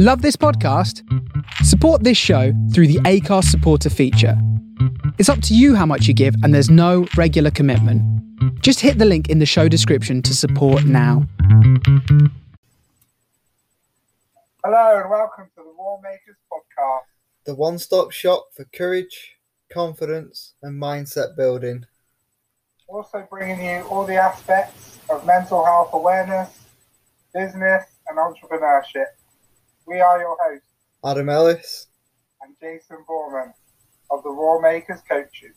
Love this podcast? Support this show through the Anchor supporter feature. It's up to you how much you give, and there's no regular commitment. Just hit the link in the show description to support now. Hello and welcome to the War Makers podcast. the one stop shop for courage, confidence, and mindset building. Also bringing you all the aspects of mental health awareness, business, and entrepreneurship. We are your hosts, Adam Ellis. and Jason Borman of the War Makers Coaches.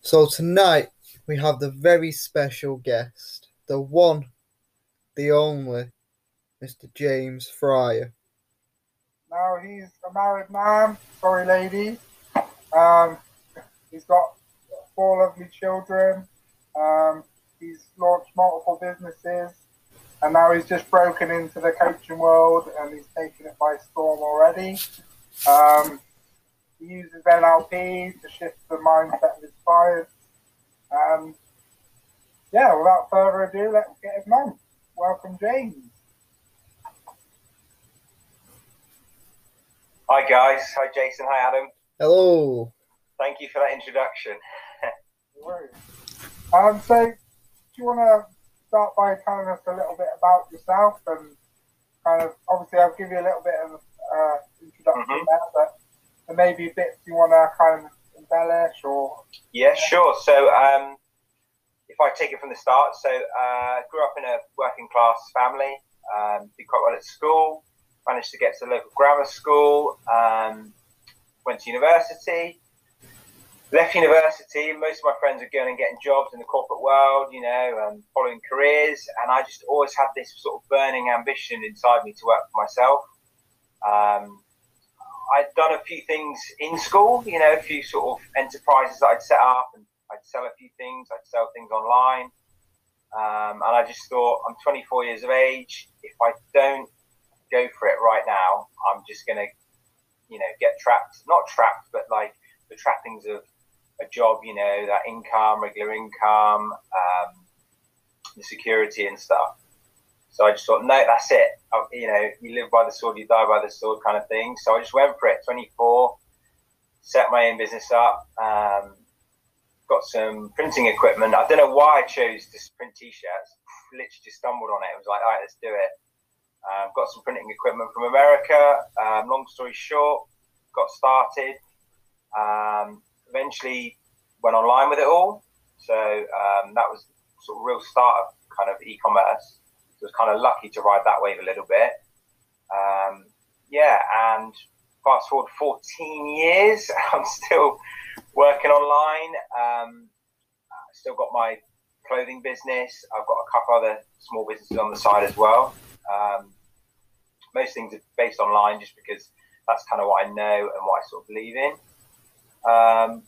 So, tonight we have the very special guest, the one, the only, Mr. James Fryer. Now he's a married man. Sorry, ladies. Um, he's got four lovely children. Um, he's launched multiple businesses, and now he's just broken into the coaching world and he's taken it by storm already. Um, he uses NLP to shift the mindset of his clients. And yeah, without further ado, let's get him on. Welcome, James. Hi guys, hi Jason, hi Adam. Hello. Thank you for that introduction. No worries. Um, so, do you want to start by telling us a little bit about yourself and kind of, obviously, I'll give you a little bit of uh, introduction Mhm. there, but there may be bits you want to kind of embellish or. Yeah, sure. So, um, if I take it from the start, so uh, grew up in a working class family, um, did quite well at school, managed to get to the local grammar school, um, went to university. Left university, most of my friends were going and getting jobs in the corporate world, you know, and following careers, and I just always had this sort of burning ambition inside me to work for myself. Um, I'd done a few things in school, you know, a few sort of enterprises that I'd set up, and I'd sell a few things. I'd sell things online, um, and I just thought, I'm 24 years of age. If I don't go for it right now, I'm just gonna, you know, get trapped. Not trapped, but like the trappings of a job, you know, that income, regular income, um, the security and stuff. So I just thought, no, that's it. I, you know, you live by the sword, you die by the sword, kind of thing. So I just went for it. 24, set my own business up, um, got some printing equipment. I don't know why I chose to print t-shirts. Literally just stumbled on it. It was like, all right, let's do it. Um, got some printing equipment from America. Um, long story short, got started. Um, eventually went online with it all. So um, that was sort of real start of kind of e-commerce. So was kind of lucky to ride that wave a little bit. Um, yeah, and fast forward 14 years, I'm still working online. Um, I still got my clothing business. I've got a couple other small businesses on the side as well. Um, most things are based online just because that's kind of what I know and what I sort of believe in. Um,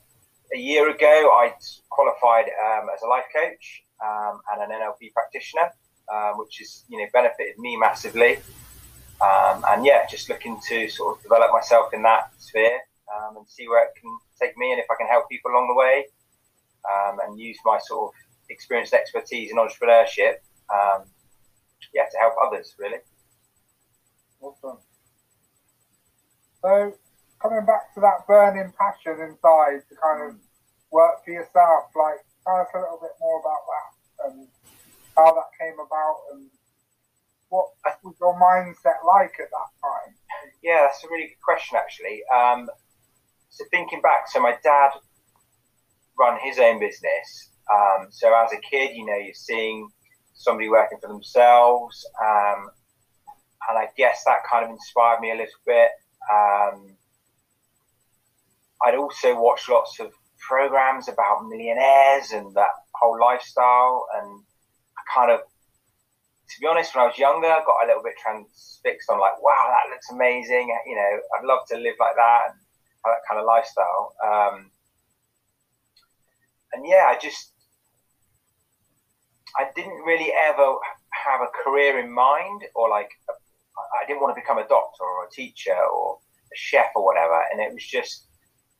a year ago, I qualified um, as a life coach um, and an NLP practitioner, um, which has you know benefited me massively. Um, and yeah, just looking to sort of develop myself in that sphere um, and see where it can take me, and if I can help people along the way, um, and use my sort of experience expertise in entrepreneurship, yeah, to help others really. Awesome. So, coming back to that burning passion inside to kind of work for yourself, like, tell us a little bit more about that and how that came about and what was your mindset like at that time? Yeah, that's a really good question, actually. Um, so thinking back, so my dad run his own business. Um, so as a kid, you know, you're seeing somebody working for themselves, um, and I guess that kind of inspired me a little bit. Um, I'd also watched lots of programs about millionaires and that whole lifestyle, and I kind of to be honest, when I was younger, I got a little bit transfixed on like, wow, that looks amazing. You know, I'd love to live like that and have that kind of lifestyle. Um, and yeah, I just, I didn't really ever have a career in mind or like, I didn't want to become a doctor or a teacher or a chef or whatever. And it was just,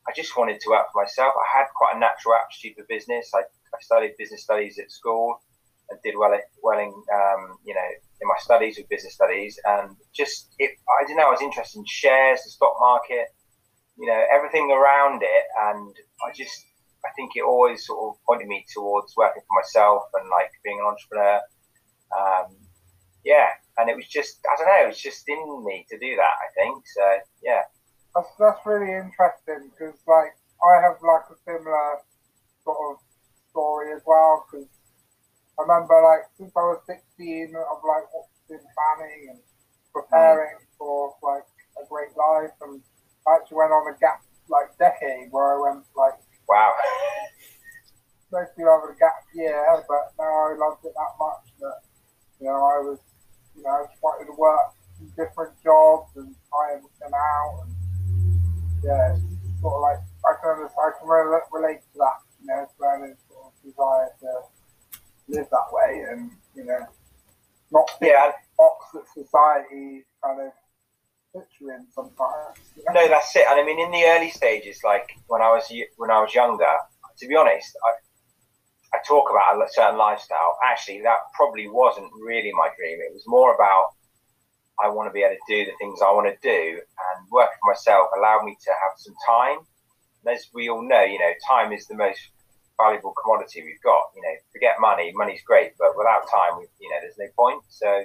I just wanted to work for myself. I had quite a natural aptitude for business. I, I studied business studies at school and did well, well in um, you know in my studies with business studies, and just it, I don't know, I was interested in shares, the stock market, you know, everything around it, and I just I think it always sort of pointed me towards working for myself and like being an entrepreneur. Um, yeah, and it was just I don't know, it was just in me to do that. I think so. Yeah, that's that's really interesting because like I have like a similar sort of story as well because I remember like since I was 16, I've like been planning and preparing mm. for like a great life, and I actually went on a gap like decade where I went like wow. Most people have a gap year, but now I loved it that much that you know I was you know I just wanted to work in different jobs and try and them out and yeah, sort of like I can I can relate to that you know, it's sort of desire to live that way and, you know, not yeah. box that society kind of puts you in sometimes. You know? No, that's it. And I mean, in the early stages, like when I was when I was younger, to be honest, I I talk about a certain lifestyle. Actually, that probably wasn't really my dream. It was more about I want to be able to do the things I want to do, and work for myself allowed me to have some time. And as we all know, you know, time is the most valuable commodity we've got. You know, forget money. Money's great, but without time, you know, there's no point. So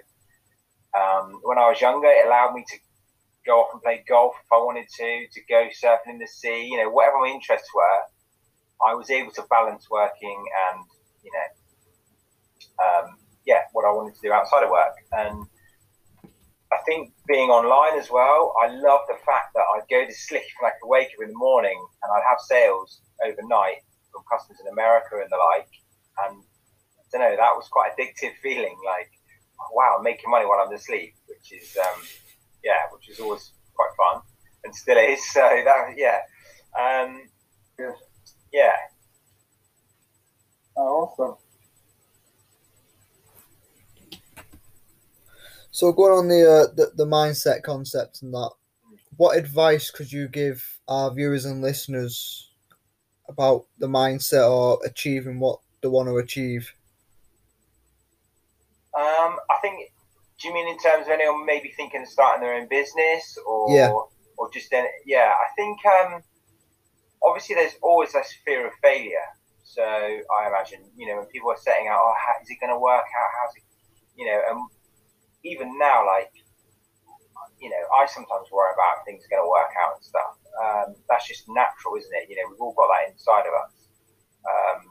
um, when I was younger, it allowed me to go off and play golf if I wanted to, to go surfing in the sea. You know, whatever my interests were, I was able to balance working and you know, um, yeah, what I wanted to do outside of work. And I think being online as well, I love the fact that I'd go to sleep and I could wake up in the morning and I'd have sales overnight from customers in America and the like. And I don't know, that was quite addictive feeling. Like, wow, I'm making money while I'm asleep, which is, um, yeah, which is always quite fun and still is. So that, yeah, um, yeah. yeah. Oh, awesome. So going on the, uh, the the mindset concept and that, what advice could you give our viewers and listeners about the mindset or achieving what they want to achieve? Um, I think. Do you mean in terms of anyone maybe thinking of starting their own business, or yeah. or just then? Yeah, I think. Um, obviously, there's always this fear of failure. So I imagine, you know, when people are setting out, oh, how, is it going to work out? How's it, you know, and even now, like, you know, I sometimes worry about things going to work out and stuff um, that's just natural, isn't it? You know, we've all got that inside of us. Um,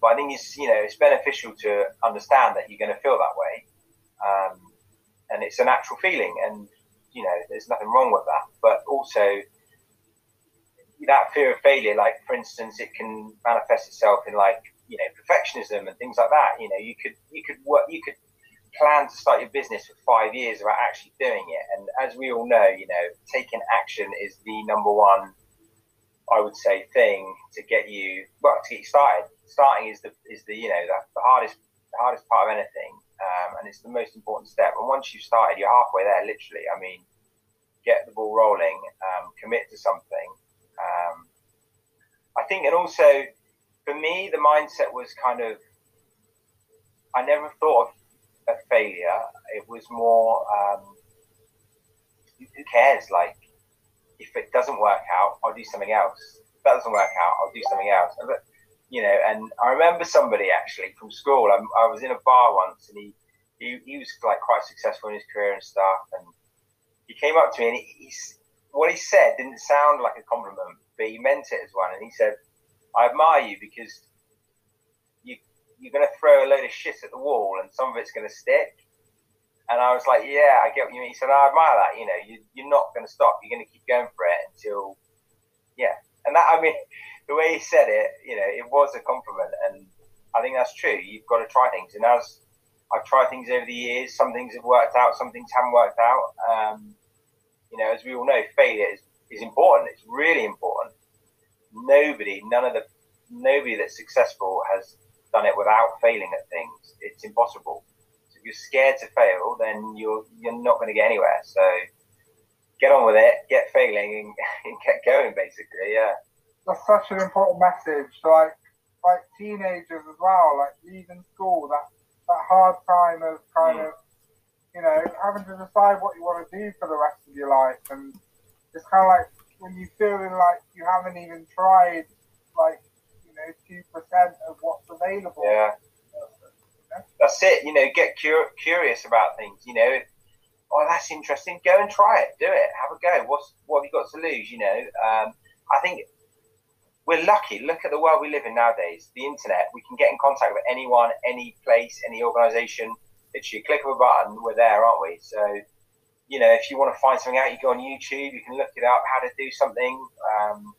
but I think it's you know it's beneficial to understand that you're going to feel that way, um, and it's a natural feeling, and you know there's nothing wrong with that. But also that fear of failure, like for instance, it can manifest itself in like you know perfectionism and things like that. You know, you could you could work you could plan to start your business for five years without actually doing it. And as we all know, you know, taking action is the number one, I would say, thing to get you well to get you started. Starting is the is the you know the, the hardest the hardest part of anything, um, and it's the most important step. And once you've started, you're halfway there, literally. I mean, get the ball rolling, um, commit to something. Um, I think, and also for me, the mindset was kind of I never thought of a failure. It was more, um, who cares? Like, if it doesn't work out, I'll do something else. If that doesn't work out, I'll do something else. You know, and I remember somebody actually from school. I, I was in a bar once, and he, he he was like quite successful in his career and stuff. And he came up to me, and he, what he said didn't sound like a compliment, but he meant it as one. And he said, "I admire you because you're going to throw a load of shit at the wall and some of it's going to stick. And I was like, yeah, I get what you mean. He said, I admire that. You know, you, you're not going to stop. You're going to keep going for it until, yeah. And that, I mean, the way he said it, you know, it was a compliment. And I think that's true. You've got to try things. And as I've tried things over the years, some things have worked out, some things haven't worked out. Um, you know, as we all know, failure is, is important. It's really important. Nobody, none of the, nobody that's successful has done it without failing at things. It's impossible. So if you're scared to fail, then you're you're not going to get anywhere. So get on with it, get failing, and, and get going. Basically, yeah. That's such an important message. Like like teenagers as well, like leaving school. That that hard time of kind of, you know, having to decide what you want to do for the rest of your life, and it's kind of like when you feeling like you haven't even tried, like you know, two percent of what's available. Yeah. That's it. You know, get cur- curious about things. You know, oh, that's interesting. Go and try it. Do it. Have a go. What's what have you got to lose? You know, um, I think we're lucky. Look at the world we live in nowadays. The internet. We can get in contact with anyone, any place, any organisation. Literally, click of a button, we're there, aren't we? So, you know, if you want to find something out, you go on YouTube. You can look it up, how to do something. Um,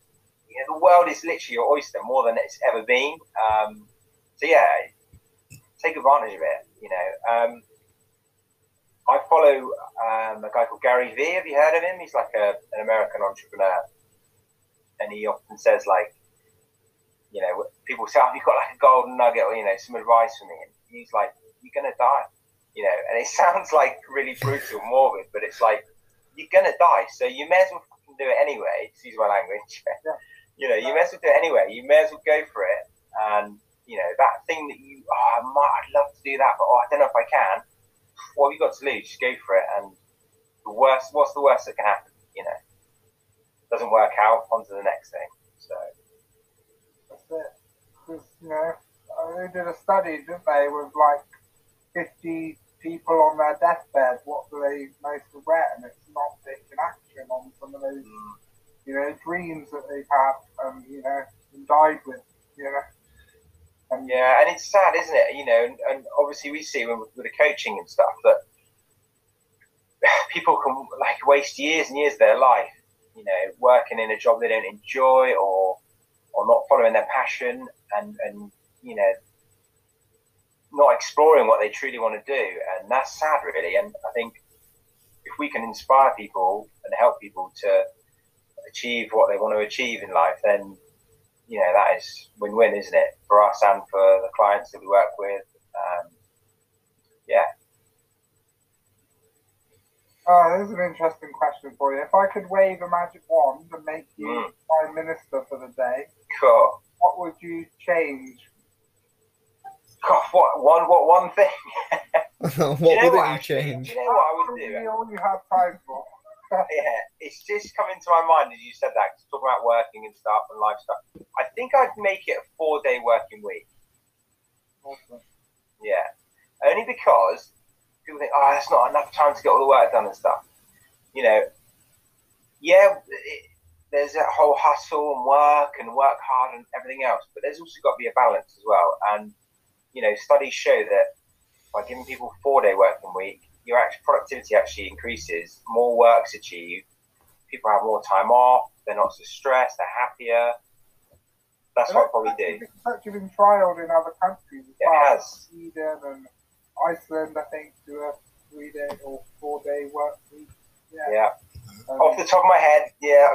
you know, the world is literally your oyster more than it's ever been. Um, so yeah, take advantage of it. You know, um, I follow um, a guy called Gary Vee. Have you heard of him? He's like a, an American entrepreneur, and he often says like, you know, people say, "Oh, you've got like a golden nugget," or you know, some advice for me. And he's like, "You're gonna die," you know, and it sounds like really brutal, morbid, but it's like you're gonna die, so you may as well do it anyway. Excuse my language. You know, you may as well do it anyway. You may as well go for it, and you know that thing that you, oh, I might, I'd love to do that, but oh, I don't know if I can. What have you got to lose? Just go for it, and the worst, what's the worst that can happen? You know, doesn't work out, on to the next thing. So That's it. 'Cause, you know, they did a study, didn't they, with like 50 people on their deathbed. What do they most regret? And it's not taking action on some of those, mm, you know, dreams that they've had and, you know, and died with, you know. And Yeah, and it's sad, isn't it? You know, and, and obviously we see with, with the coaching and stuff that people can like waste years and years of their life, you know, working in a job they don't enjoy or or not following their passion and and you know not exploring what they truly want to do, and that's sad, really. And I think if we can inspire people and help people to achieve what they want to achieve in life, then you know that is win-win, isn't it, for us and for the clients that we work with? Um, yeah, this is an interesting question for you. If I could wave a magic wand and make you Mm. Prime Minister for the day, cool. what would you change? God, what one? What one thing? what You know would it you change? You know what I would do? really all you have time for. yeah, it's just come into my mind as you said that. 'cause Talking about working and stuff and life stuff. I think I'd make it a four-day working week. Awesome. Yeah, only because people think, oh, that's not enough time to get all the work done and stuff. You know, yeah, it, there's that whole hustle and work and work hard and everything else, but there's also got to be a balance as well. And you know, studies show that by giving people four-day working week, your actual productivity actually increases, more work's achieved, people have more time off, they're not so stressed, they're happier. That's what I'd probably do. It's actually been trialed in other countries as It well. has. Sweden and Iceland, I think, do a three day or four day work week. Yeah. Yeah. Um, Off the top of my head, yeah,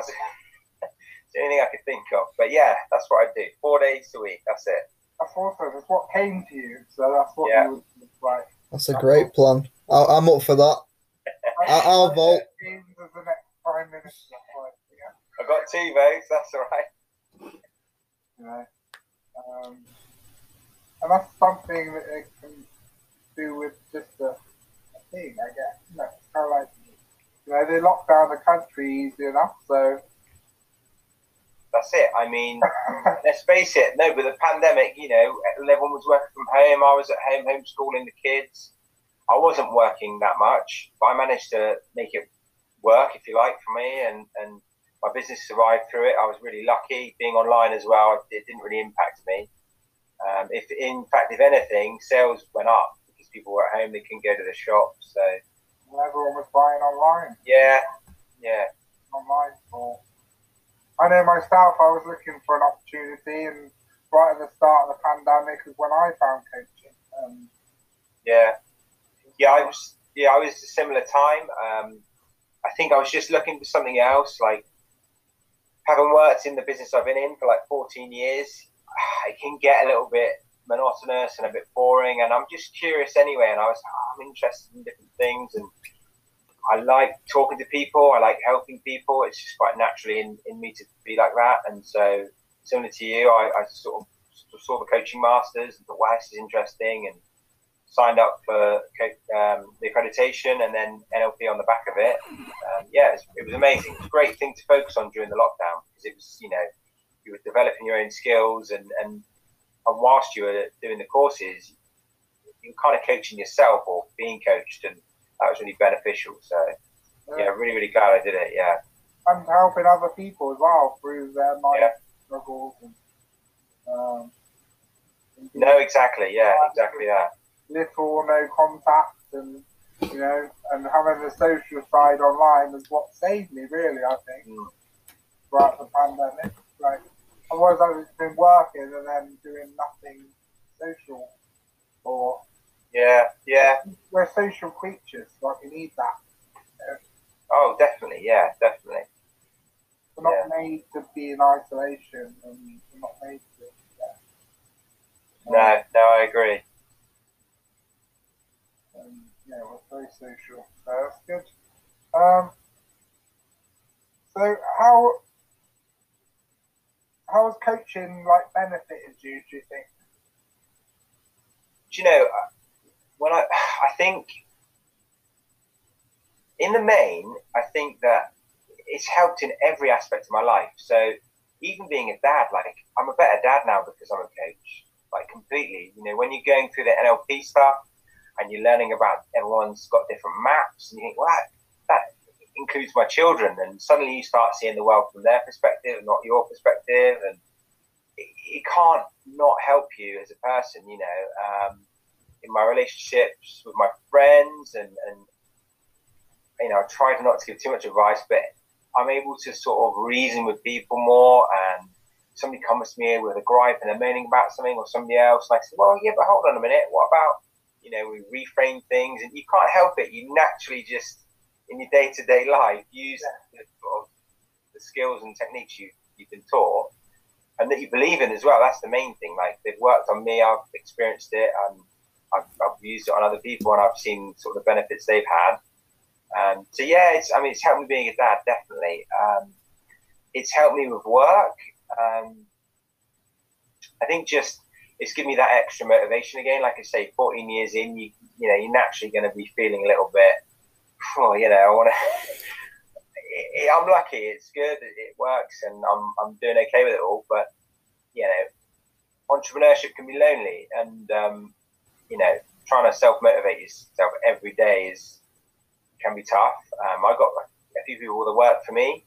that was the only thing I could think of. But yeah, that's what I'd do. Four days a week. That's it. that's awesome. It's what came to you, so that's what Yeah. you would like. That's a great plan. I, I'm up for that. I- I'll vote. James as the next prime minister. Right, yeah. I got two votes. That's all right. you know. Um, and that's something that they can do with just a, a thing, I guess. You know, it's kind of like, you know, they lock down the country easy enough, so. That's it. I mean, let's face it. No, but the pandemic, you know, everyone was working from home. I was at home homeschooling the kids. I wasn't working that much, but I managed to make it work, if you like, for me, and and my business survived through it. I was really lucky being online as well. It didn't really impact me. Um, if in fact, if anything, sales went up because people were at home; they couldn't go to the shop. So everyone was buying online, yeah, yeah, online for. I know myself, I was looking for an opportunity, and right at the start of the pandemic is when I found coaching. Um, Yeah, yeah, I was. Yeah, I was a similar time. Um, I think I was just looking for something else. Like having worked in the business I've been in for like 14 years, it can get a little bit monotonous and a bit boring. And I'm just curious anyway. And I was, oh, I'm interested in different things, and I like talking to people. I like helping people. It's just quite naturally in, in me to be like that. And so, similar to you, I, I sort of saw the coaching masters and thought, wow, this is interesting. And signed up for um, the accreditation and then NLP on the back of it. Um, yeah, it was, amazing. It was a great thing to focus on during the lockdown because it was, you know, you were developing your own skills and, and, and whilst you were doing the courses, you were kind of coaching yourself or being coached and that was really beneficial. So yeah, really, really glad I did it. Yeah. And helping other people as well through their mind yeah. struggles and, um, no, exactly. Yeah, exactly that little or no contact and you know, and having the social side online is what saved me really, I think, mm. throughout the pandemic. Like otherwise I've been working and then doing nothing social or Yeah, yeah. We're social creatures, like we need that. You know? Oh definitely, yeah, definitely. We're not yeah. made to be in isolation and we're not made to yeah. No, no, I agree yeah, we're very social. So that's good. Um, so how how has coaching like benefited you? Do you think? Do you know when I I think in the main I think that it's helped in every aspect of my life. So even being a dad, like I'm a better dad now because I'm a coach, like completely. You know, when you're going through the NLP stuff and you're learning about everyone's got different maps, and you think, well, that, that includes my children, and suddenly you start seeing the world from their perspective, not your perspective, and it, it can't not help you as a person, you know. Um, in my relationships with my friends, and, and you know, I try not to give too much advice, but I'm able to sort of reason with people more and somebody comes to me with a gripe and they're moaning about something or somebody else, and I say, well, yeah, but hold on a minute, what about you know, we reframe things, and you can't help it. You naturally just, in your day to day life, use the, sort of, the skills and techniques you, you've been taught and that you believe in as well. That's the main thing. Like they've worked on me, I've experienced it, and I've, I've used it on other people, and I've seen sort of the benefits they've had. Um, so yeah, it's I mean it's helped me being a dad definitely. Um, it's helped me with work. Um, I think just it's given me that extra motivation again. Like I say, 14 years in, you you know, you're naturally going to be feeling a little bit, oh, you know, I want to. I'm lucky. It's good. It works, and I'm I'm doing okay with it all. But you know, entrepreneurship can be lonely, and um, you know, trying to self motivate yourself every day is can be tough. Um, I got a few people that work for me,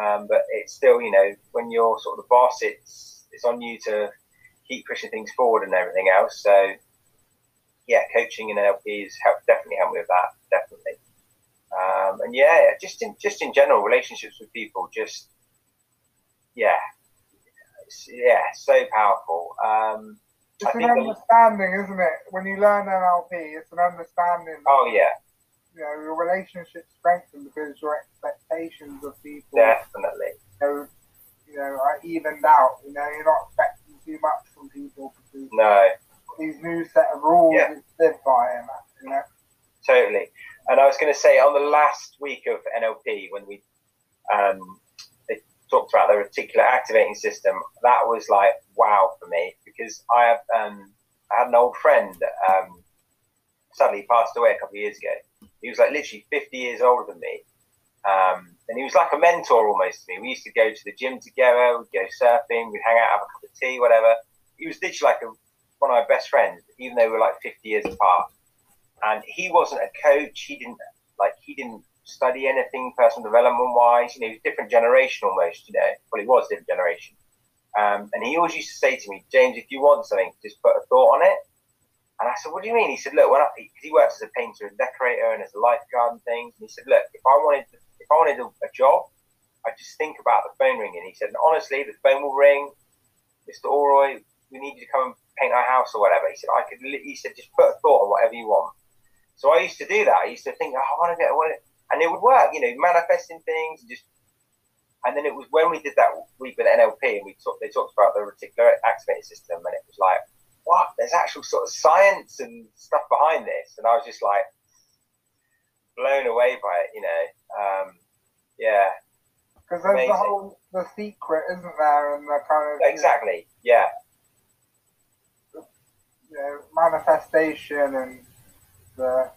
um, but it's still, you know, when you're sort of the boss, it's it's on you to keep pushing things forward and everything else. So yeah, coaching and NLP helped definitely helped me with that, definitely. Um, and yeah, just in just in general, relationships with people, just yeah, yeah, so powerful. Um, it's an understanding, is isn't it? When you learn NLP, it's an understanding. Oh yeah. You know, your relationship strengthened because your expectations of people. Definitely. You know, you know, are evened out. You know, you're not expecting too much from people because no. these new set of rules yeah. live by and that, you know. Totally. And I was going to say on the last week of NLP when we um, they talked about the reticular activating system, that was like wow for me because I have um, I had an old friend. Um, sadly, passed away a couple of years ago. He was like literally 50 years older than me. Um, and he was like a mentor almost to me. We used to go to the gym together, we'd go surfing, we'd hang out, have a cup of tea, whatever. He was literally like a, one of my best friends, even though we were like 50 years apart. And he wasn't a coach. He didn't like he didn't study anything personal development wise. You know, he was different generation almost. You know, well, he was different generation. Um, and he always used to say to me, James, if you want something, just put a thought on it. And I said, what do you mean? He said, look, when I, he works as a painter and decorator and as a lifeguard and things. And he said, look, if I wanted if I wanted a, a job, I just think about the phone ringing. He said, honestly, the phone will ring. Mr. Allroy, we need you to come and paint our house or whatever. He said, I could. He said, just put a thought on whatever you want. So I used to do that. I used to think, oh, I want to get, to, and it would work. You know, manifesting things just. And then it was when we did that week with NLP, and we talked. They talked about the reticular activating system, and it was like, what? There's actual sort of science and stuff behind this, and I was just like, blown away by it, you know. Um, yeah. Because there's Amazing. the whole the secret, isn't there, and the kind of exactly, yeah. You know, manifestation and the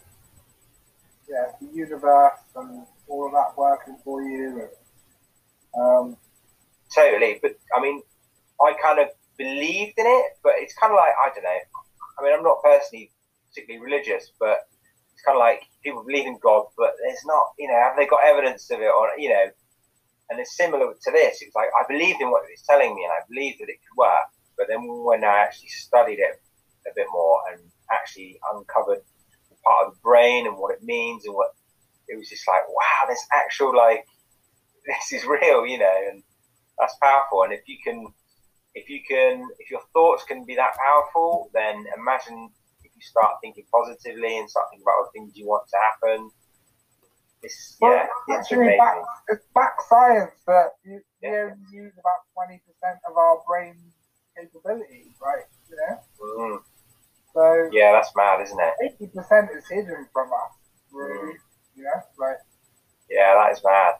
yeah the universe and all of that working for you. And, um, totally, but I mean, I kind of believed in it, but it's kind of like I don't know. I mean, I'm not personally particularly religious, but it's kind of like people believe in God, but there's not, you know, have they got evidence of it, or you know? And it's similar to this. It's like I believed in what it was telling me, and I believed that it could work. But then when I actually studied it a bit more and actually uncovered part of the brain and what it means and what it was just like, wow, this actual like this is real, you know, and that's powerful. And if you can, if you can, if your thoughts can be that powerful, then imagine if you start thinking positively and start thinking about the things you want to happen. It's, well, yeah, it's actually amazing. back, it's back science that you, Yeah. we only use about twenty percent of our brain capabilities, right? You know, Mm, so yeah, that's mad, isn't it? eighty percent is hidden from us, really. You know, like Yeah, that is mad.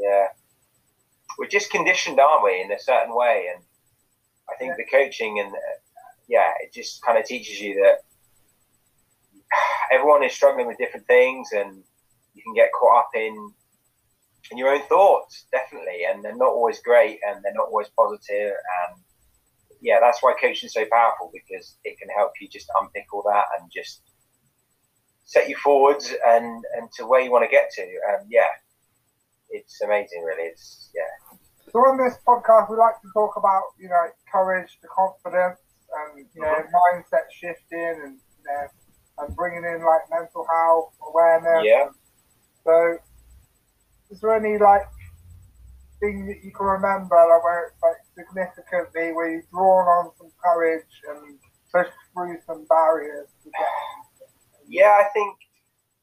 Yeah. We're just conditioned, aren't we, in a certain way? And I think the coaching and, uh, yeah, it just kind of teaches you that everyone is struggling with different things and you can get caught up in in your own thoughts, definitely. And they're not always great and they're not always positive. And yeah, that's why coaching is so powerful because it can help you just unpick all that and just set you forwards and and to where you want to get to. And yeah, it's amazing, really. It's yeah, So on this podcast, we like to talk about you know courage, the confidence, and you know uh-huh. mindset shifting, and you know, and bringing in like mental health awareness. Yeah. So, is there any like thing that you can remember, like where it's like significantly where you've drawn on some courage and pushed through some barriers to get? yeah. I think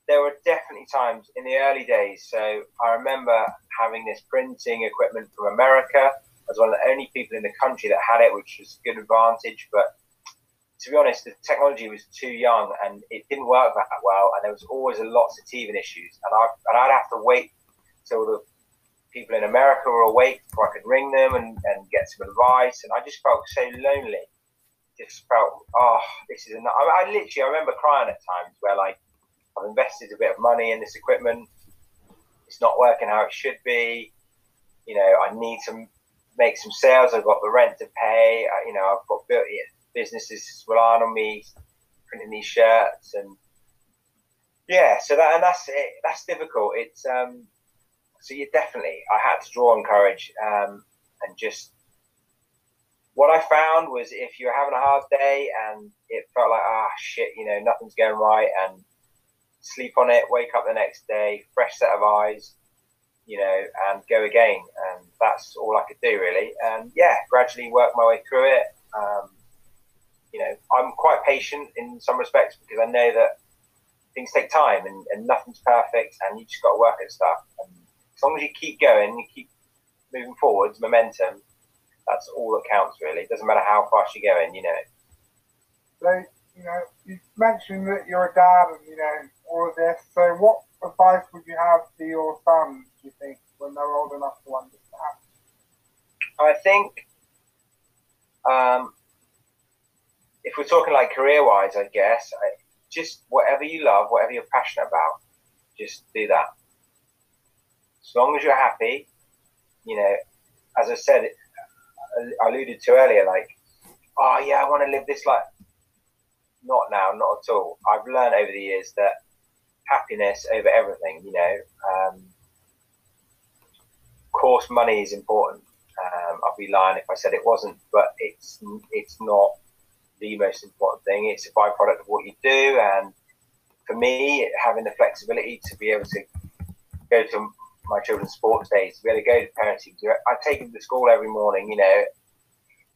there were definitely times in the early days. So I remember having this printing equipment from America. I was one of the only people in the country that had it, which was a good advantage. But to be honest, the technology was too young and it didn't work that well. And there was always lots of teething issues. And, I, and I'd have to wait till the people in America were awake before I could ring them and, and get some advice. And I just felt so lonely. Just felt, oh, this is enough. I, I literally, I remember crying at times where like, I've invested a bit of money in this equipment. It's not working how it should be. You know, I need to make some sales. I've got the rent to pay. I, you know, I've got bu- businesses relying on me printing these shirts and yeah. So that and that's it. That's difficult. It's um. So you definitely, I had to draw on courage um, and just what I found was if you're having a hard day and it felt like ah shit, you know, nothing's going right and sleep on it, wake up the next day, fresh set of eyes, you know, and go again. And that's all I could do really. And yeah, gradually work my way through it. Um, you know, I'm quite patient in some respects because I know that things take time and, and nothing's perfect and you just got to work at stuff. And as long as you keep going, you keep moving forwards, momentum, that's all that counts really. It doesn't matter how fast you're going, you know. So you know, you mentioned that you're a dad and you know all of this. So what advice would you have to your sons? Do you think when they're old enough to understand? I think um, if we're talking like career wise, I guess, I, just whatever you love, whatever you're passionate about, just do that. As long as you're happy, you know, as I said, I alluded to earlier, like, oh yeah, I want to live this life. Not now, not at all. I've learned over the years that happiness over everything, you know. Um, of course, money is important. Um, I'd be lying if I said it wasn't, but it's it's not the most important thing. It's a byproduct of what you do, and for me, having the flexibility to be able to go to my children's sports days, to be able to go to parents' evening, I take them to school every morning. You know,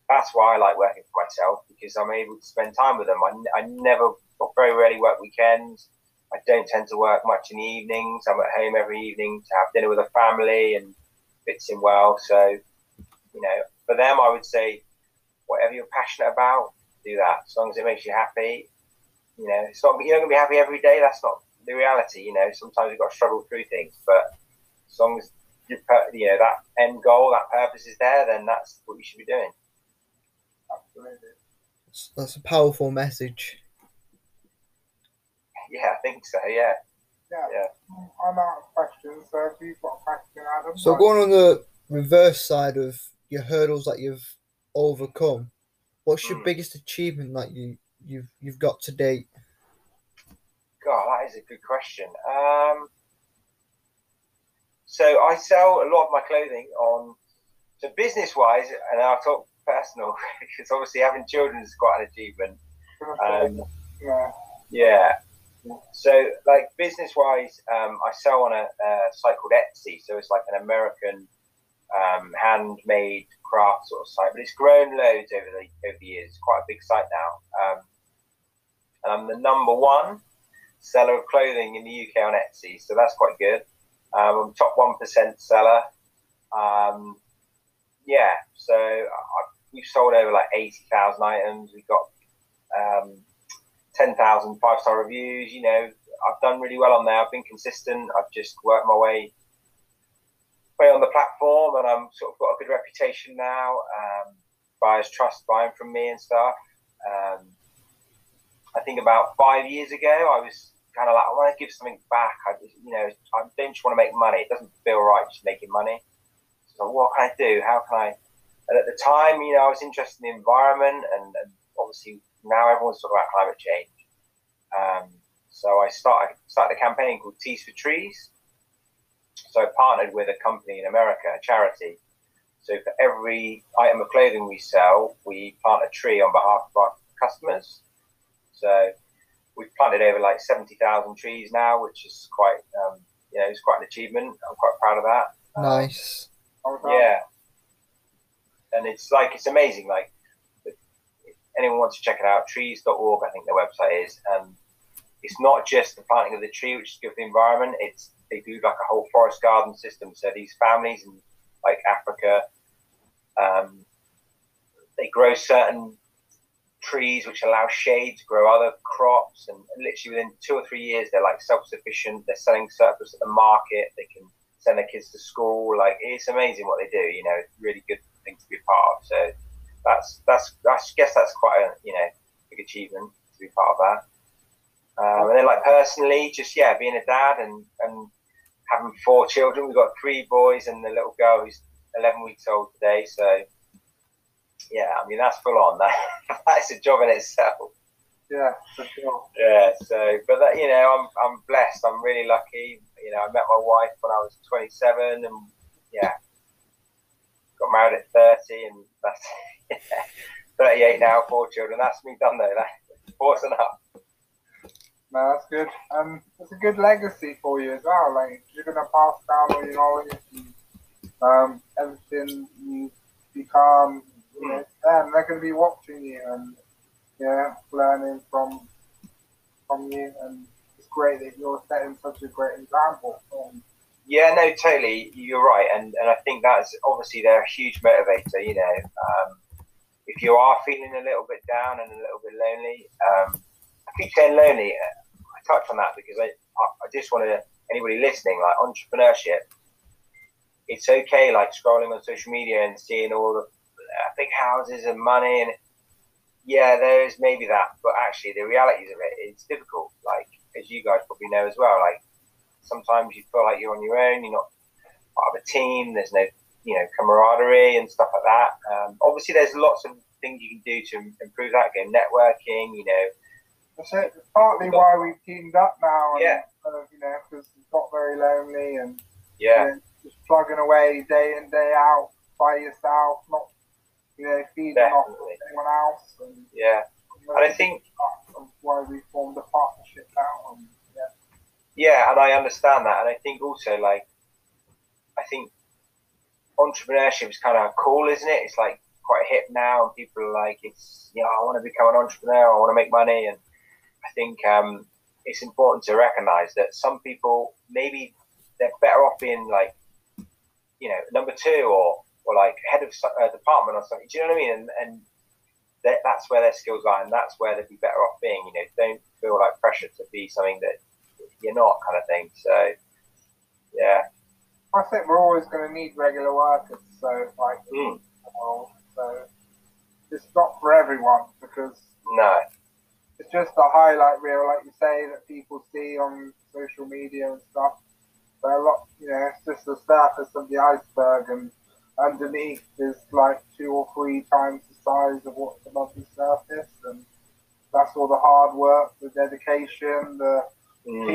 that's why I like working for myself because I'm able to spend time with them. I, I never, or very rarely, work weekends. I don't tend to work much in the evenings. I'm at home every evening to have dinner with a family and fits in well. So, you know, for them, I would say, whatever you're passionate about, do that. As long as it makes you happy, you know, it's not you're not gonna be happy every day. That's not the reality. You know, sometimes you've got to struggle through things, but as long as you you know that end goal, that purpose is there, then that's what you should be doing. Absolutely. That's a powerful message. Yeah, I think so. Yeah. Yeah. Yeah. I'm out of questions, so if you've got a question, Adam. So like- going on the reverse side of your hurdles that you've overcome, what's your Hmm. biggest achievement that you you've you've got to date? God, that is a good question. Um, so I sell a lot of my clothing on. So business wise, and I'll talk personal because obviously having children is quite an achievement. Um, yeah. Yeah. So, like business wise, um, I sell on a, a site called Etsy. So it's like an American um, handmade craft sort of site, but it's grown loads over the over the years. It's quite a big site now. Um, and I'm the number one seller of clothing in the UK on Etsy, so that's quite good. Um, I'm top one percent seller. Um, yeah, so I, we've sold over like eighty thousand items. We've got um, 10,000 five star reviews. You know, I've done really well on there. I've been consistent. I've just worked my way way on the platform, and I'm sort of got a good reputation now. Um, buyers trust buying from me and stuff. Um, I think about five years ago, I was kind of like, I want to give something back. I, just, you know, I don't just want to make money. It doesn't feel right just making money. So what can I do? How can I? And at the time, you know, I was interested in the environment, and, and obviously now everyone's talking about climate change. Um, so I started started a campaign called Tees for Trees. So I partnered with a company in America, a charity. So for every item of clothing we sell, we plant a tree on behalf of our customers. So we've planted over like seventy thousand trees now, which is quite um, you know it's quite an achievement. I'm quite proud of that. Um, Nice. I was out- yeah. And it's like, it's amazing. Like, if anyone wants to check it out, trees.org, I think their website is. And it's not just the planting of the tree, which is good for the environment. It's, they do like a whole forest garden system. So these families in like Africa, um, they grow certain trees which allow shade to grow other crops. And literally within two or three years, they're like self sufficient. They're selling surplus at the market. They can send their kids to school. Like it's amazing what they do. You know, really good thing to be part of. So that's that's, that's I guess that's quite a you know big achievement to be part of that. Um, and then like personally, just yeah, being a dad and and having four children. We've got three boys and the little girl who's 11 weeks old today. So yeah, I mean that's full on. That that's a job in itself. Yeah, for sure. Yeah. So, but that you know, I'm I'm blessed. I'm really lucky. You know, I met my wife when I was 27, and yeah, got married at 30, and that's yeah, 38 now, four children. That's me done though. That's four's enough. No, that's good. Um, it's a good legacy for you as well. Like you're gonna pass down all your knowledge and um, everything you become. You know, and they're gonna be watching you and yeah, learning from from you. And it's great that you're setting such a great example. Um, Yeah, no, totally. You're right, and and I think that's obviously they're a huge motivator. You know, um, if you are feeling a little bit down and a little bit lonely, um, I keep saying lonely. uh, I touch on that because I I just want to anybody listening like entrepreneurship. It's okay, like scrolling on social media and seeing all the big houses and money, and yeah, there is maybe that, but actually the realities of it, it's difficult. Like as you guys probably know as well, like sometimes you feel like you're on your own, you're not part of a team, there's no, you know, camaraderie and stuff like that. Um, obviously, there's lots of things you can do to improve that game, networking, you know. That's it. It's partly why we've teamed up now. And, Yeah. uh, you know, because it's got very lonely and Yeah, you know, just plugging away day in day out by yourself, not you know feeding off anyone else. And, Yeah, and I think, that's why we formed a partnership now. And, yeah. and I understand that, and I think also like, I think entrepreneurship is kind of cool, isn't it? It's like quite hip now, and people are like, it's you know, I want to become an entrepreneur, I want to make money, and I think um, it's important to recognize that some people maybe they're better off being like, you know, number two or or like head of a department or something. Do you know what I mean? And and that, that's where their skills are, and that's where they'd be better off being. You know, don't feel like pressure to be something that you're not, kind of thing. So, yeah, I think we're always going to need regular workers. So like, Mm. well, so it's not for everyone because No. it's just a highlight reel, like you say, that people see on social media and stuff. But a lot, you know, it's just the surface of the iceberg, and underneath is like two or three times the size of what's above the surface, and that's all the hard work, the dedication, the Mm.